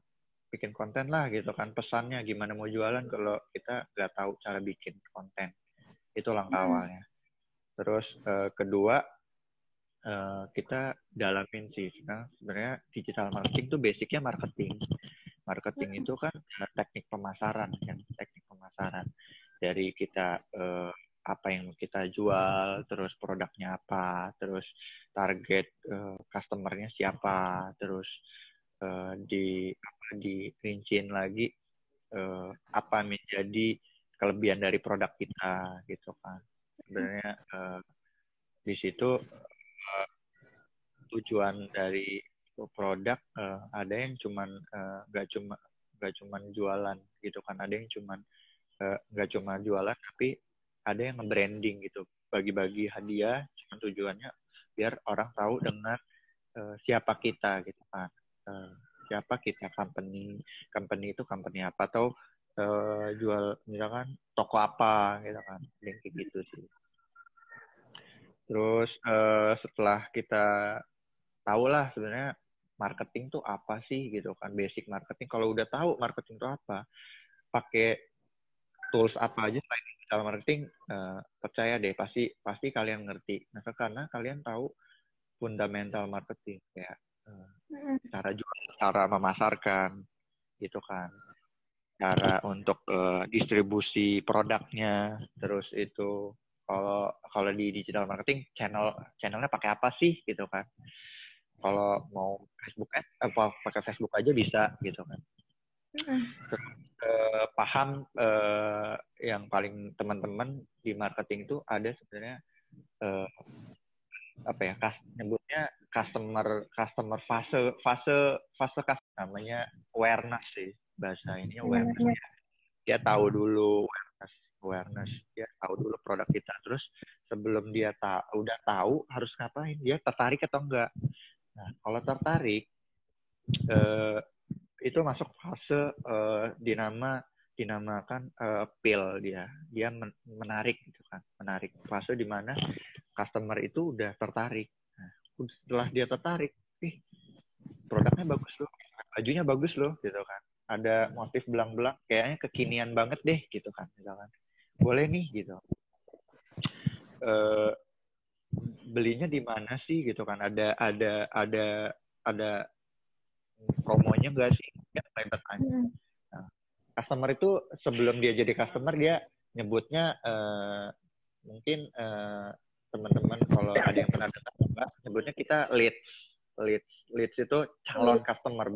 bikin konten lah gitu kan pesannya gimana mau jualan kalau kita nggak tahu cara bikin konten. Itu langkah hmm. awalnya. Terus uh, kedua uh, kita dalamin sih nah, sebenarnya digital marketing itu basicnya marketing. Marketing itu kan teknik pemasaran kan teknik pemasaran. Dari kita uh, apa yang kita jual terus produknya apa terus target uh, customernya siapa terus uh, di apa di rinciin lagi uh, apa menjadi kelebihan dari produk kita gitu kan. Sebenarnya uh, di situ uh, tujuan dari produk uh, ada yang cuman uh, gak cuma gak cuman jualan gitu kan. Ada yang cuman uh, gak cuma jualan tapi ada yang nge-branding gitu. Bagi-bagi hadiah cuma tujuannya biar orang tahu dengan uh, siapa kita gitu kan uh, siapa kita company company itu company apa? Atau uh, jual misalkan toko apa gitu kan? Kayak gitu sih. Terus uh, setelah kita tahu lah sebenarnya marketing tuh apa sih gitu kan? Basic marketing. Kalau udah tahu marketing tuh apa, pakai tools apa aja selain digital marketing, uh, percaya deh pasti pasti kalian ngerti. Nah karena kalian tahu fundamental marketing ya cara jual, cara memasarkan gitu kan. Cara untuk uh, distribusi produknya terus itu kalau kalau di digital marketing channel channelnya pakai apa sih gitu kan. Kalau mau Facebook ad apa pakai Facebook aja bisa gitu kan. Terus, uh, paham uh, yang paling teman-teman di marketing itu ada sebenarnya uh, apa ya kas, nyebutnya customer customer fase fase fase namanya awareness sih bahasa ini awareness. ya. dia tahu dulu awareness dia tahu dulu produk kita. Terus sebelum dia tahu udah tahu harus ngapain? Dia tertarik atau enggak? Nah kalau tertarik eh, itu masuk fase eh, dinama dinamakan uh, pill dia. Dia men menarik gitu kan menarik fase di mana customer itu udah tertarik. Nah, setelah dia tertarik ih produknya bagus loh bajunya bagus loh gitu kan. Ada motif belang-belang kayaknya kekinian banget deh gitu kan misalkan. Boleh nih gitu. Uh, belinya di mana sih gitu kan. Ada ada ada ada promonya enggak sih? Ya bertanya. Hmm. Customer itu sebelum dia jadi customer dia nyebutnya uh, mungkin uh, teman-teman kalau ada yang pernah dengar nyebutnya kita leads. Leads leads itu calon customer.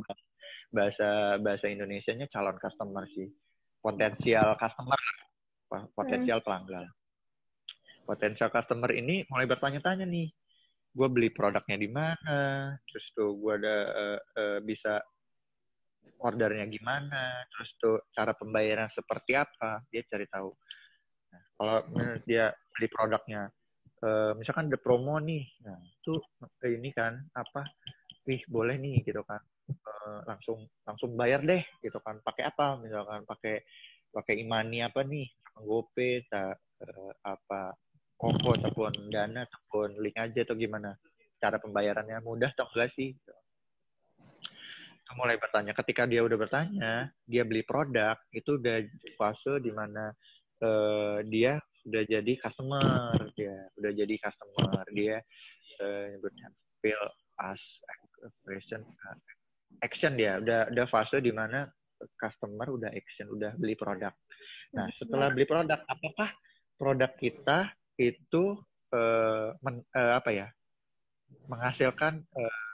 Bahasa bahasa Indonesia-nya calon customer sih. Potensial customer potensial hmm. pelanggan. Potensial customer ini mulai bertanya-tanya nih, gue beli produknya di mana, terus tuh gue ada uh, uh, bisa ordernya gimana, terus tuh cara pembayaran seperti apa, dia cari tahu. Nah, kalau dia beli produknya, uh, misalkan ada promo nih, nah itu ini kan apa, wih boleh nih gitu kan, uh, langsung langsung bayar deh gitu kan, pakai apa? Misalkan pakai pakai imani apa nih? GoPay ta, uh, apa Koko ataupun Dana ataupun link aja atau gimana? Cara pembayarannya mudah atau enggak sih? itu mulai bertanya. Ketika dia udah bertanya dia beli produk itu udah fase di mana uh, dia udah jadi customer dia udah jadi customer. Dia uh, nyebutnya feel as action action dia. Udah udah fase di mana customer udah action, udah beli produk. Nah, setelah beli produk, apakah produk kita itu uh, men, uh, apa ya menghasilkan uh,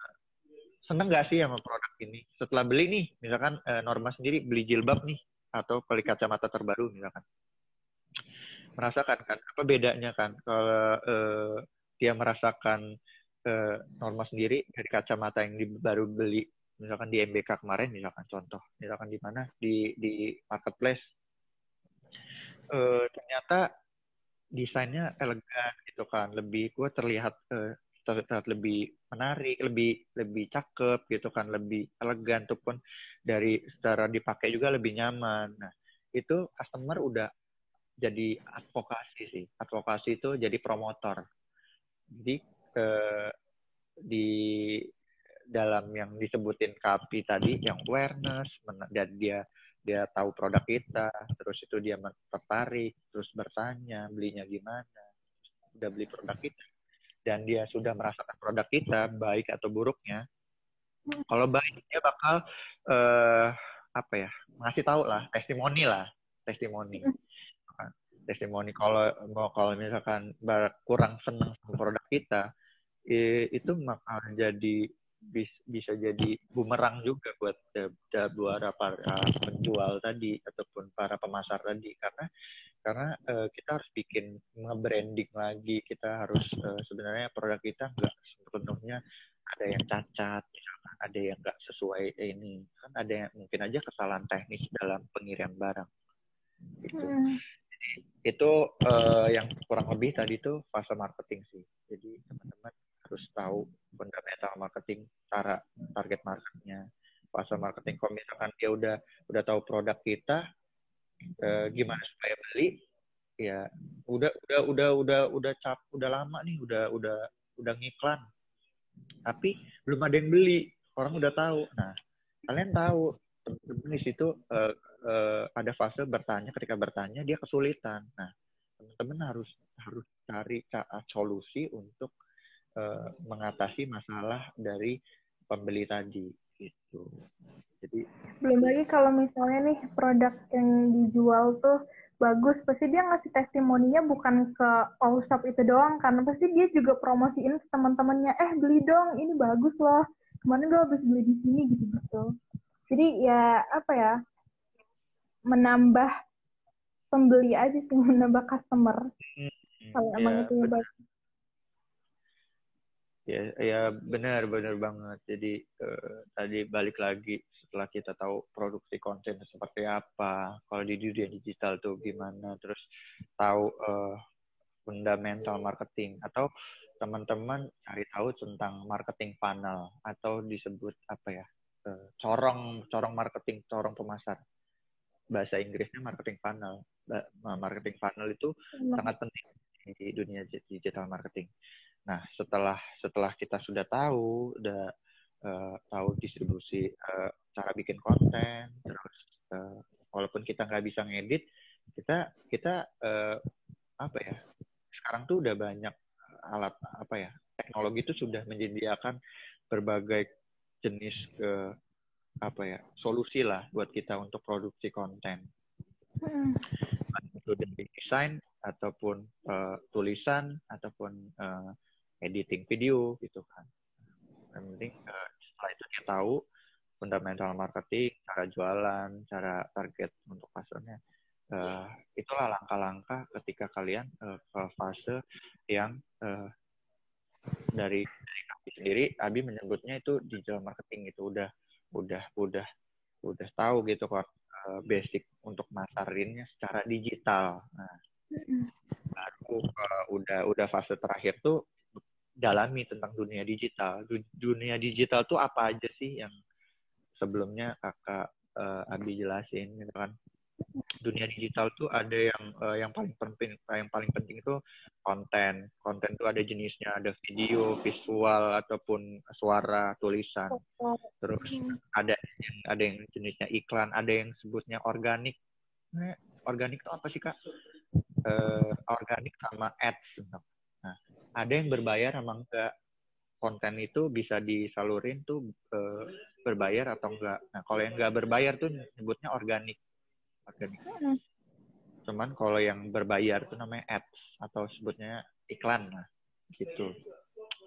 seneng nggak sih sama produk ini? Setelah beli nih, misalkan uh, Norma sendiri beli jilbab nih atau beli kacamata terbaru misalkan, merasakan kan? Apa bedanya kan? Kalau uh, dia merasakan uh, Norma sendiri dari kacamata yang baru beli misalkan di MBK kemarin misalkan contoh. Misalkan di mana? Di di marketplace. E, ternyata desainnya elegan gitu kan? Lebih gue terlihat e, terlihat lebih menarik, lebih lebih cakep gitu kan, lebih elegan ataupun dari secara dipakai juga lebih nyaman. Nah, itu customer udah jadi advokasi sih. Advokasi itu jadi promotor. Jadi eh, di dalam yang disebutin Kapi tadi yang awareness dan dia dia tahu produk kita, terus itu dia tertarik, terus bertanya belinya gimana, udah beli produk kita dan dia sudah merasakan produk kita baik atau buruknya kalau baik dia bakal uh, apa ya ngasih tahu lah testimoni lah testimoni. Testimoni kalau mau kalau misalkan kurang senang sama produk kita itu bakal jadi bisa jadi bumerang juga buat buat para penjual tadi ataupun para pemasar tadi. Karena karena uh, kita harus bikin nge-branding lagi. Kita harus uh, sebenarnya produk kita nggak sepenuhnya ada yang cacat ada yang nggak sesuai ini. Kan ada yang mungkin aja kesalahan teknis dalam pengirian barang. Gitu. Hmm. jadi itu uh, yang kurang lebih tadi itu fase marketing sih. Jadi teman-teman harus tahu fundamental marketing cara target marketnya. Fase marketing kalau misalkan dia udah udah tahu produk kita uh, gimana supaya beli ya udah udah udah udah udah cap udah lama nih udah udah udah ngiklan. Tapi belum ada yang beli. Orang udah tahu. Nah kalian tahu teman-teman di situ uh, uh, ada fase bertanya ketika bertanya dia kesulitan. Nah teman-teman harus harus cari solusi untuk uh, mengatasi masalah dari pembeli tadi gitu jadi belum lagi kalau misalnya nih produk yang dijual tuh bagus, pasti dia ngasih testimoninya bukan ke all shop itu doang, karena pasti dia juga promosiin ke teman-temannya, eh beli dong, ini bagus loh, kemarin gue habis beli di sini gitu-gitu. Jadi ya apa ya, menambah pembeli aja sih, menambah customer. Hmm, kalau ya, emang itu bagus ya ya benar benar banget. Jadi uh, tadi balik lagi setelah kita tahu produksi konten seperti apa kalau di dunia digital tuh gimana terus tahu uh, fundamental marketing atau teman-teman cari tahu tentang marketing funnel atau disebut apa ya uh, corong corong marketing corong pemasar. Bahasa Inggrisnya marketing funnel. Marketing funnel itu sangat penting di dunia digital marketing Nah, setelah setelah kita sudah tahu, udah uh, tahu distribusi uh, cara bikin konten, terus uh, walaupun kita nggak bisa ngedit, kita kita uh, apa ya? Sekarang tuh udah banyak alat apa ya? Teknologi itu sudah menyediakan berbagai jenis ke apa ya solusi lah buat kita untuk produksi konten. Hmm. Itu dari desain ataupun uh, tulisan ataupun uh, editing video gitu kan. Yang penting uh, setelah itu kita tahu fundamental marketing, cara jualan, cara target untuk pasarnya. Uh, itulah langkah-langkah ketika kalian uh, ke fase yang uh, dari dari kami sendiri, Abi menyebutnya itu digital marketing itu udah udah udah udah tahu gitu kok uh, basic untuk masarinnya secara digital. Nah, baru uh, udah udah fase terakhir tuh dalami tentang dunia digital. Dunia digital tuh apa aja sih yang sebelumnya kakak uh, Abi jelasin gitu kan. Dunia digital tuh ada yang uh, yang paling penting yang paling penting itu konten. Konten tuh ada jenisnya, ada video, visual ataupun suara, tulisan. Terus ada yang ada yang jenisnya iklan, ada yang sebutnya organik. Organik itu apa sih kak? Uh, organik sama ads. Nah, ada yang berbayar emang enggak konten itu bisa disalurin tuh e, berbayar atau enggak. Nah, kalau yang enggak berbayar tuh nyebutnya organik. Organik. Hmm. Cuman kalau yang berbayar tuh namanya ads atau sebutnya iklan lah gitu.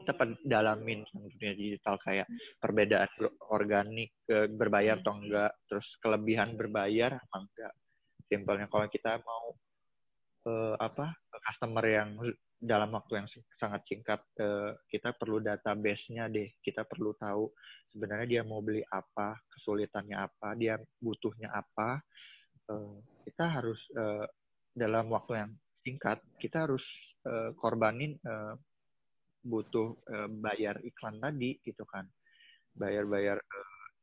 Kita dalamin dunia digital kayak perbedaan organik berbayar atau enggak, terus kelebihan berbayar apa enggak. Simpelnya kalau kita mau uh, apa customer yang dalam waktu yang sangat singkat kita perlu database-nya deh. Kita perlu tahu sebenarnya dia mau beli apa, kesulitannya apa, dia butuhnya apa. Uh, kita harus uh, dalam waktu yang singkat kita harus korbanin uh, butuh uh, bayar iklan tadi gitu kan bayar-bayar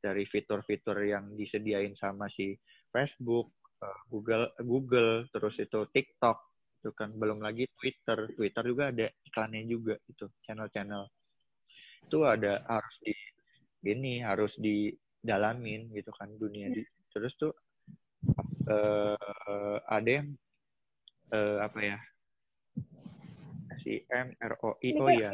dari fitur-fitur yang disediain sama si Facebook Google Google terus itu TikTok itu kan. Belum lagi Twitter. Twitter juga ada iklannya juga itu channel-channel. Itu ada harus di ini harus didalamin gitu kan dunia di, terus tuh uh, ada yang uh, apa ya si M R O I O ya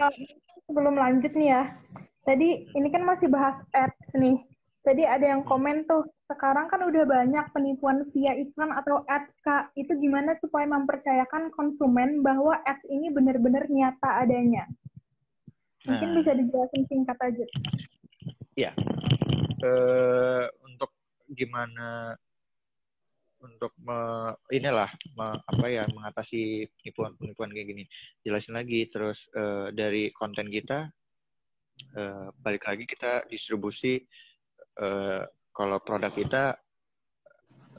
sebelum lanjut nih ya. Tadi ini kan masih bahas ads nih. Tadi ada yang komen tuh sekarang kan udah banyak penipuan via iklan atau ads kak itu gimana supaya mempercayakan konsumen bahwa ads ini benar-benar nyata adanya mungkin nah. bisa dijelasin singkat aja ya uh, untuk gimana untuk me, inilah me, apa ya mengatasi penipuan-penipuan kayak gini. Jelasin lagi terus uh, dari konten kita uh, balik lagi kita distribusi uh, kalau produk kita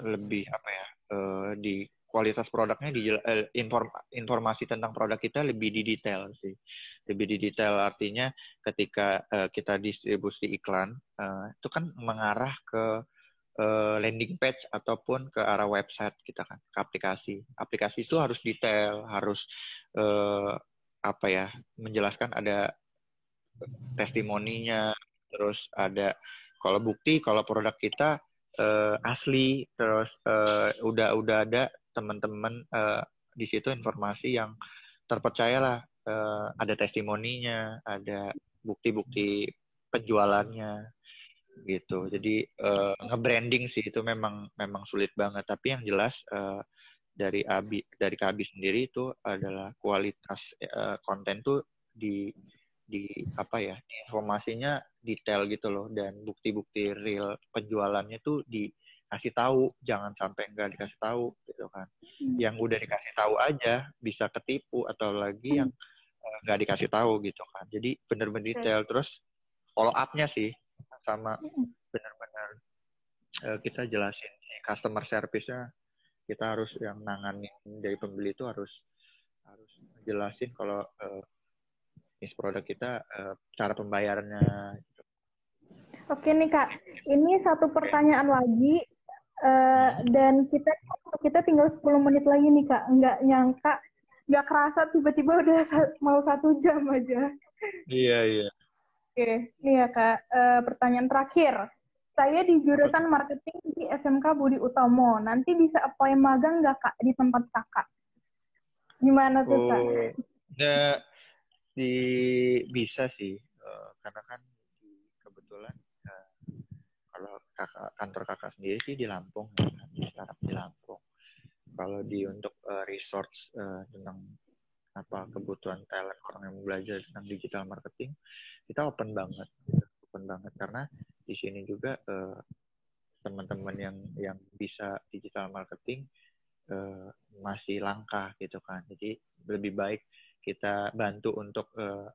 lebih apa ya uh, di kualitas produknya di uh, inform, informasi tentang produk kita lebih di detail sih. Lebih di detail artinya ketika uh, kita distribusi iklan uh, itu kan mengarah ke uh, landing page ataupun ke arah website kita kan ke aplikasi. Aplikasi itu harus detail harus uh, apa ya menjelaskan ada testimoninya terus ada kalau bukti kalau produk kita uh, asli terus uh, udah udah ada teman-teman uh, di situ informasi yang terpercaya lah uh, ada testimoninya ada bukti-bukti penjualannya gitu. Jadi uh, nge-branding sih itu memang memang sulit banget. Tapi yang jelas uh, dari Abi dari Kabi sendiri itu adalah kualitas uh, konten tuh di di apa ya informasinya detail gitu loh. Dan bukti-bukti real penjualannya tuh dikasih tahu jangan sampai enggak dikasih tahu gitu kan. Hmm. yang udah dikasih tahu aja bisa ketipu atau lagi yang nggak dikasih tahu gitu kan. Jadi bener-bener detail. Terus follow upnya sih sama benar-benar uh, kita jelasin customer service-nya. Kita harus yang nanganin dari pembeli itu harus harus jelasin kalau uh, ini produk kita uh, cara pembayarannya. Gitu. Oke nih kak, ini satu pertanyaan lagi uh, dan kita kita tinggal 10 menit lagi nih kak, nggak nyangka nggak kerasa tiba-tiba udah mau satu jam aja. Iya iya. Oke, ini ya Kak, e, pertanyaan terakhir. Saya di jurusan marketing di SMK Budi Utomo. Nanti bisa apply magang nggak Kak di tempat Kakak? Gimana tuh Kak? Oh, ya, di, bisa sih. Uh, karena kan kebetulan uh, kalau kakak, kantor kakak sendiri sih di Lampung, ya, kan, di startup di Lampung. Kalau di untuk uh, resource uh, tentang apa kebutuhan talent orang yang belajar tentang digital marketing kita open banget open banget karena di sini juga uh, teman-teman yang yang bisa digital marketing uh, masih langka gitu kan jadi lebih baik kita bantu untuk uh,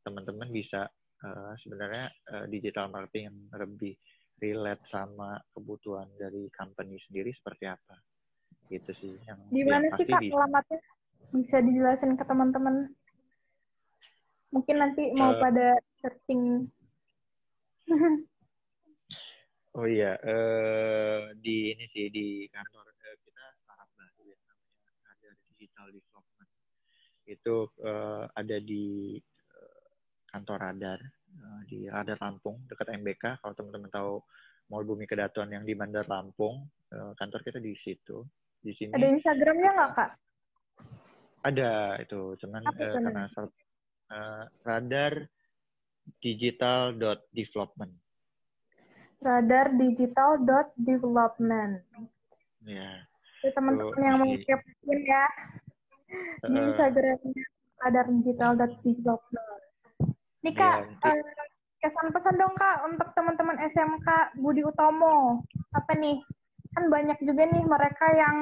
teman-teman bisa uh, sebenarnya uh, digital marketing yang lebih relate sama kebutuhan dari company sendiri seperti apa gitu sih yang di mana sih kak alamatnya bisa dijelasin ke teman-teman? Mungkin nanti mau uh, pada searching. oh iya, uh, di ini sih di kantor uh, kita startup baru ya namanya ada digital development. Itu uh, ada di uh, kantor radar uh, di radar Lampung dekat MBK. Kalau teman-teman tahu Mall Bumi Kedaton yang di Bandar Lampung, uh, kantor kita di situ. Di sini. Ada Instagramnya nggak kak? Ada itu, cuman uh, karena uh, radar digital dot development. Radar digital dot development. Ya. Yeah. teman-teman yang mau kepoin ya di Instagram radar digital development. Nih kak, ya, uh, kesan pesan dong kak untuk teman-teman SMK Budi Utomo. Apa nih? Kan banyak juga nih mereka yang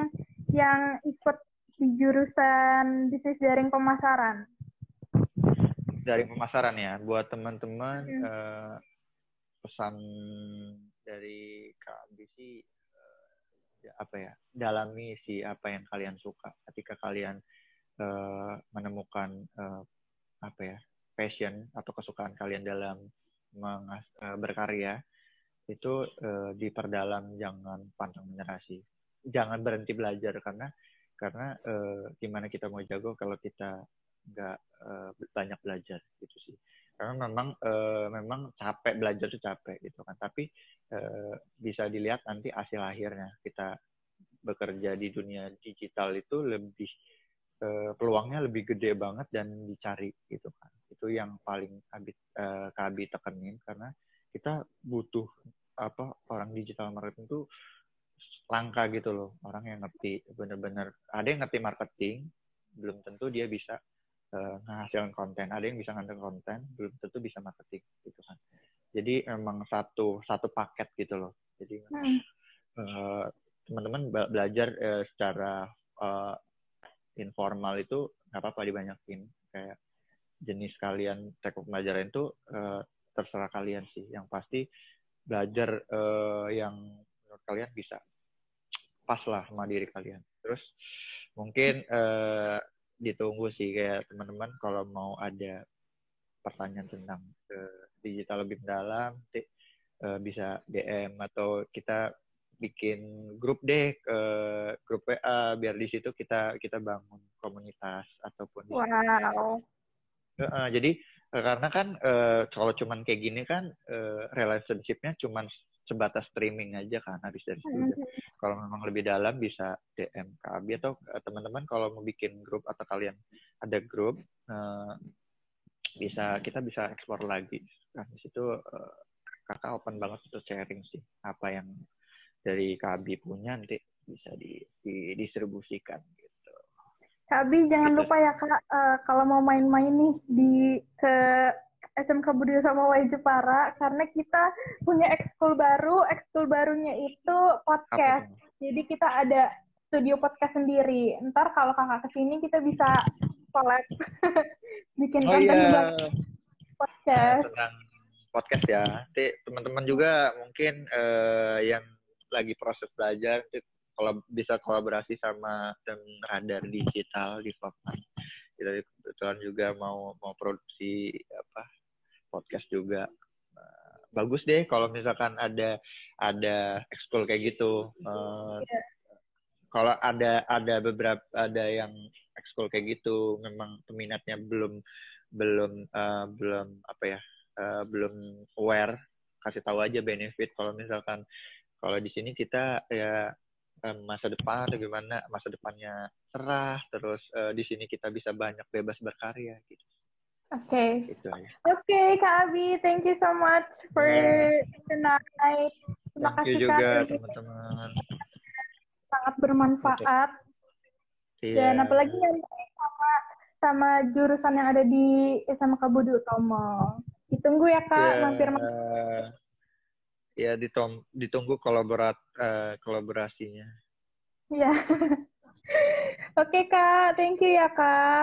yang ikut di jurusan bisnis daring pemasaran. Daring pemasaran ya, buat teman-teman hmm. uh, pesan dari Kak Bisi ya, apa ya, dalami sih apa yang kalian suka. Ketika kalian uh, menemukan uh, apa ya passion atau kesukaan kalian dalam mengas uh, berkarya itu uh, diperdalam jangan pantang menyerah sih jangan berhenti belajar karena karena uh, gimana kita mau jago kalau kita nggak uh, banyak belajar gitu sih karena memang uh, memang capek belajar tuh capek gitu kan. Tapi uh, bisa dilihat nanti hasil akhirnya. Kita bekerja di dunia digital itu lebih uh, peluangnya lebih gede banget dan dicari gitu kan. Itu yang paling kabit uh, kabi tekenin. Karena kita butuh apa orang digital marketing itu langka gitu loh. Orang yang ngerti bener-bener. Ada yang ngerti marketing belum tentu dia bisa uh, menghasilkan konten. Ada yang bisa ngandelin konten belum tentu bisa marketing gitu kan. Jadi emang satu satu paket gitu loh. Jadi hmm. uh, teman-teman belajar uh, secara uh, informal itu nggak apa-apa dibanyakin. Kayak jenis kalian teknik pembelajaran itu uh, terserah kalian sih. Yang pasti belajar uh, yang menurut kalian bisa. Pas lah sama diri kalian. Terus mungkin uh, ditunggu sih kayak teman-teman kalau mau ada pertanyaan tentang uh, digital lebih dalam, uh, bisa DM atau kita bikin grup deh ke grup WA biar di situ kita kita bangun komunitas ataupun wow. Uh, jadi karena kan uh, kalau cuman kayak gini kan uh, relationshipnya cuman sebatas streaming aja kan habis dari situ. Mm-hmm. Kalau memang lebih dalam bisa DM KB atau uh, teman-teman kalau mau bikin grup atau kalian ada grup uh, bisa kita bisa ekspor lagi. Kan di situ uh, kakak open banget untuk sharing sih apa yang dari KB punya nanti bisa di, didistribusikan gitu. Kabi jangan gitu. lupa ya kak uh, kalau mau main-main nih di ke SMK Budi sama Y Jepara karena kita punya ekskul baru. Ekskul barunya itu podcast. Jadi kita ada studio podcast sendiri. Ntar kalau kakak ke sini kita bisa collab bikin oh, konten iya. podcast. Tentang podcast ya. Nanti teman-teman juga mungkin uh, yang lagi proses belajar kalau bisa kolaborasi sama tim radar digital di Fapman. Kita kebetulan juga mau mau produksi apa podcast juga. Uh, bagus deh kalau misalkan ada ada ekskul kayak gitu. Uh, yeah. kalau ada ada beberapa ada yang ekskul kayak gitu memang peminatnya belum belum uh, belum apa ya uh, belum aware kasih tahu aja benefit kalau misalkan kalau di sini kita ya masa depan atau gimana masa depannya cerah terus uh, di sini kita bisa banyak bebas berkarya gitu Oke. Okay. Gitu Oke, okay, Kak Abi, thank you so much for yeah. tonight. Terima thank kasih you juga, teman-teman. Sangat bermanfaat. Yeah. Dan apalagi yang sama sama jurusan yang ada di SMK Budi Utomo. Ditunggu ya Kak, yeah. mampir Ya, ditom ditunggu kolaborat uh, kolaborasinya. Iya. Yeah. Oke okay, Kak, thank you ya Kak.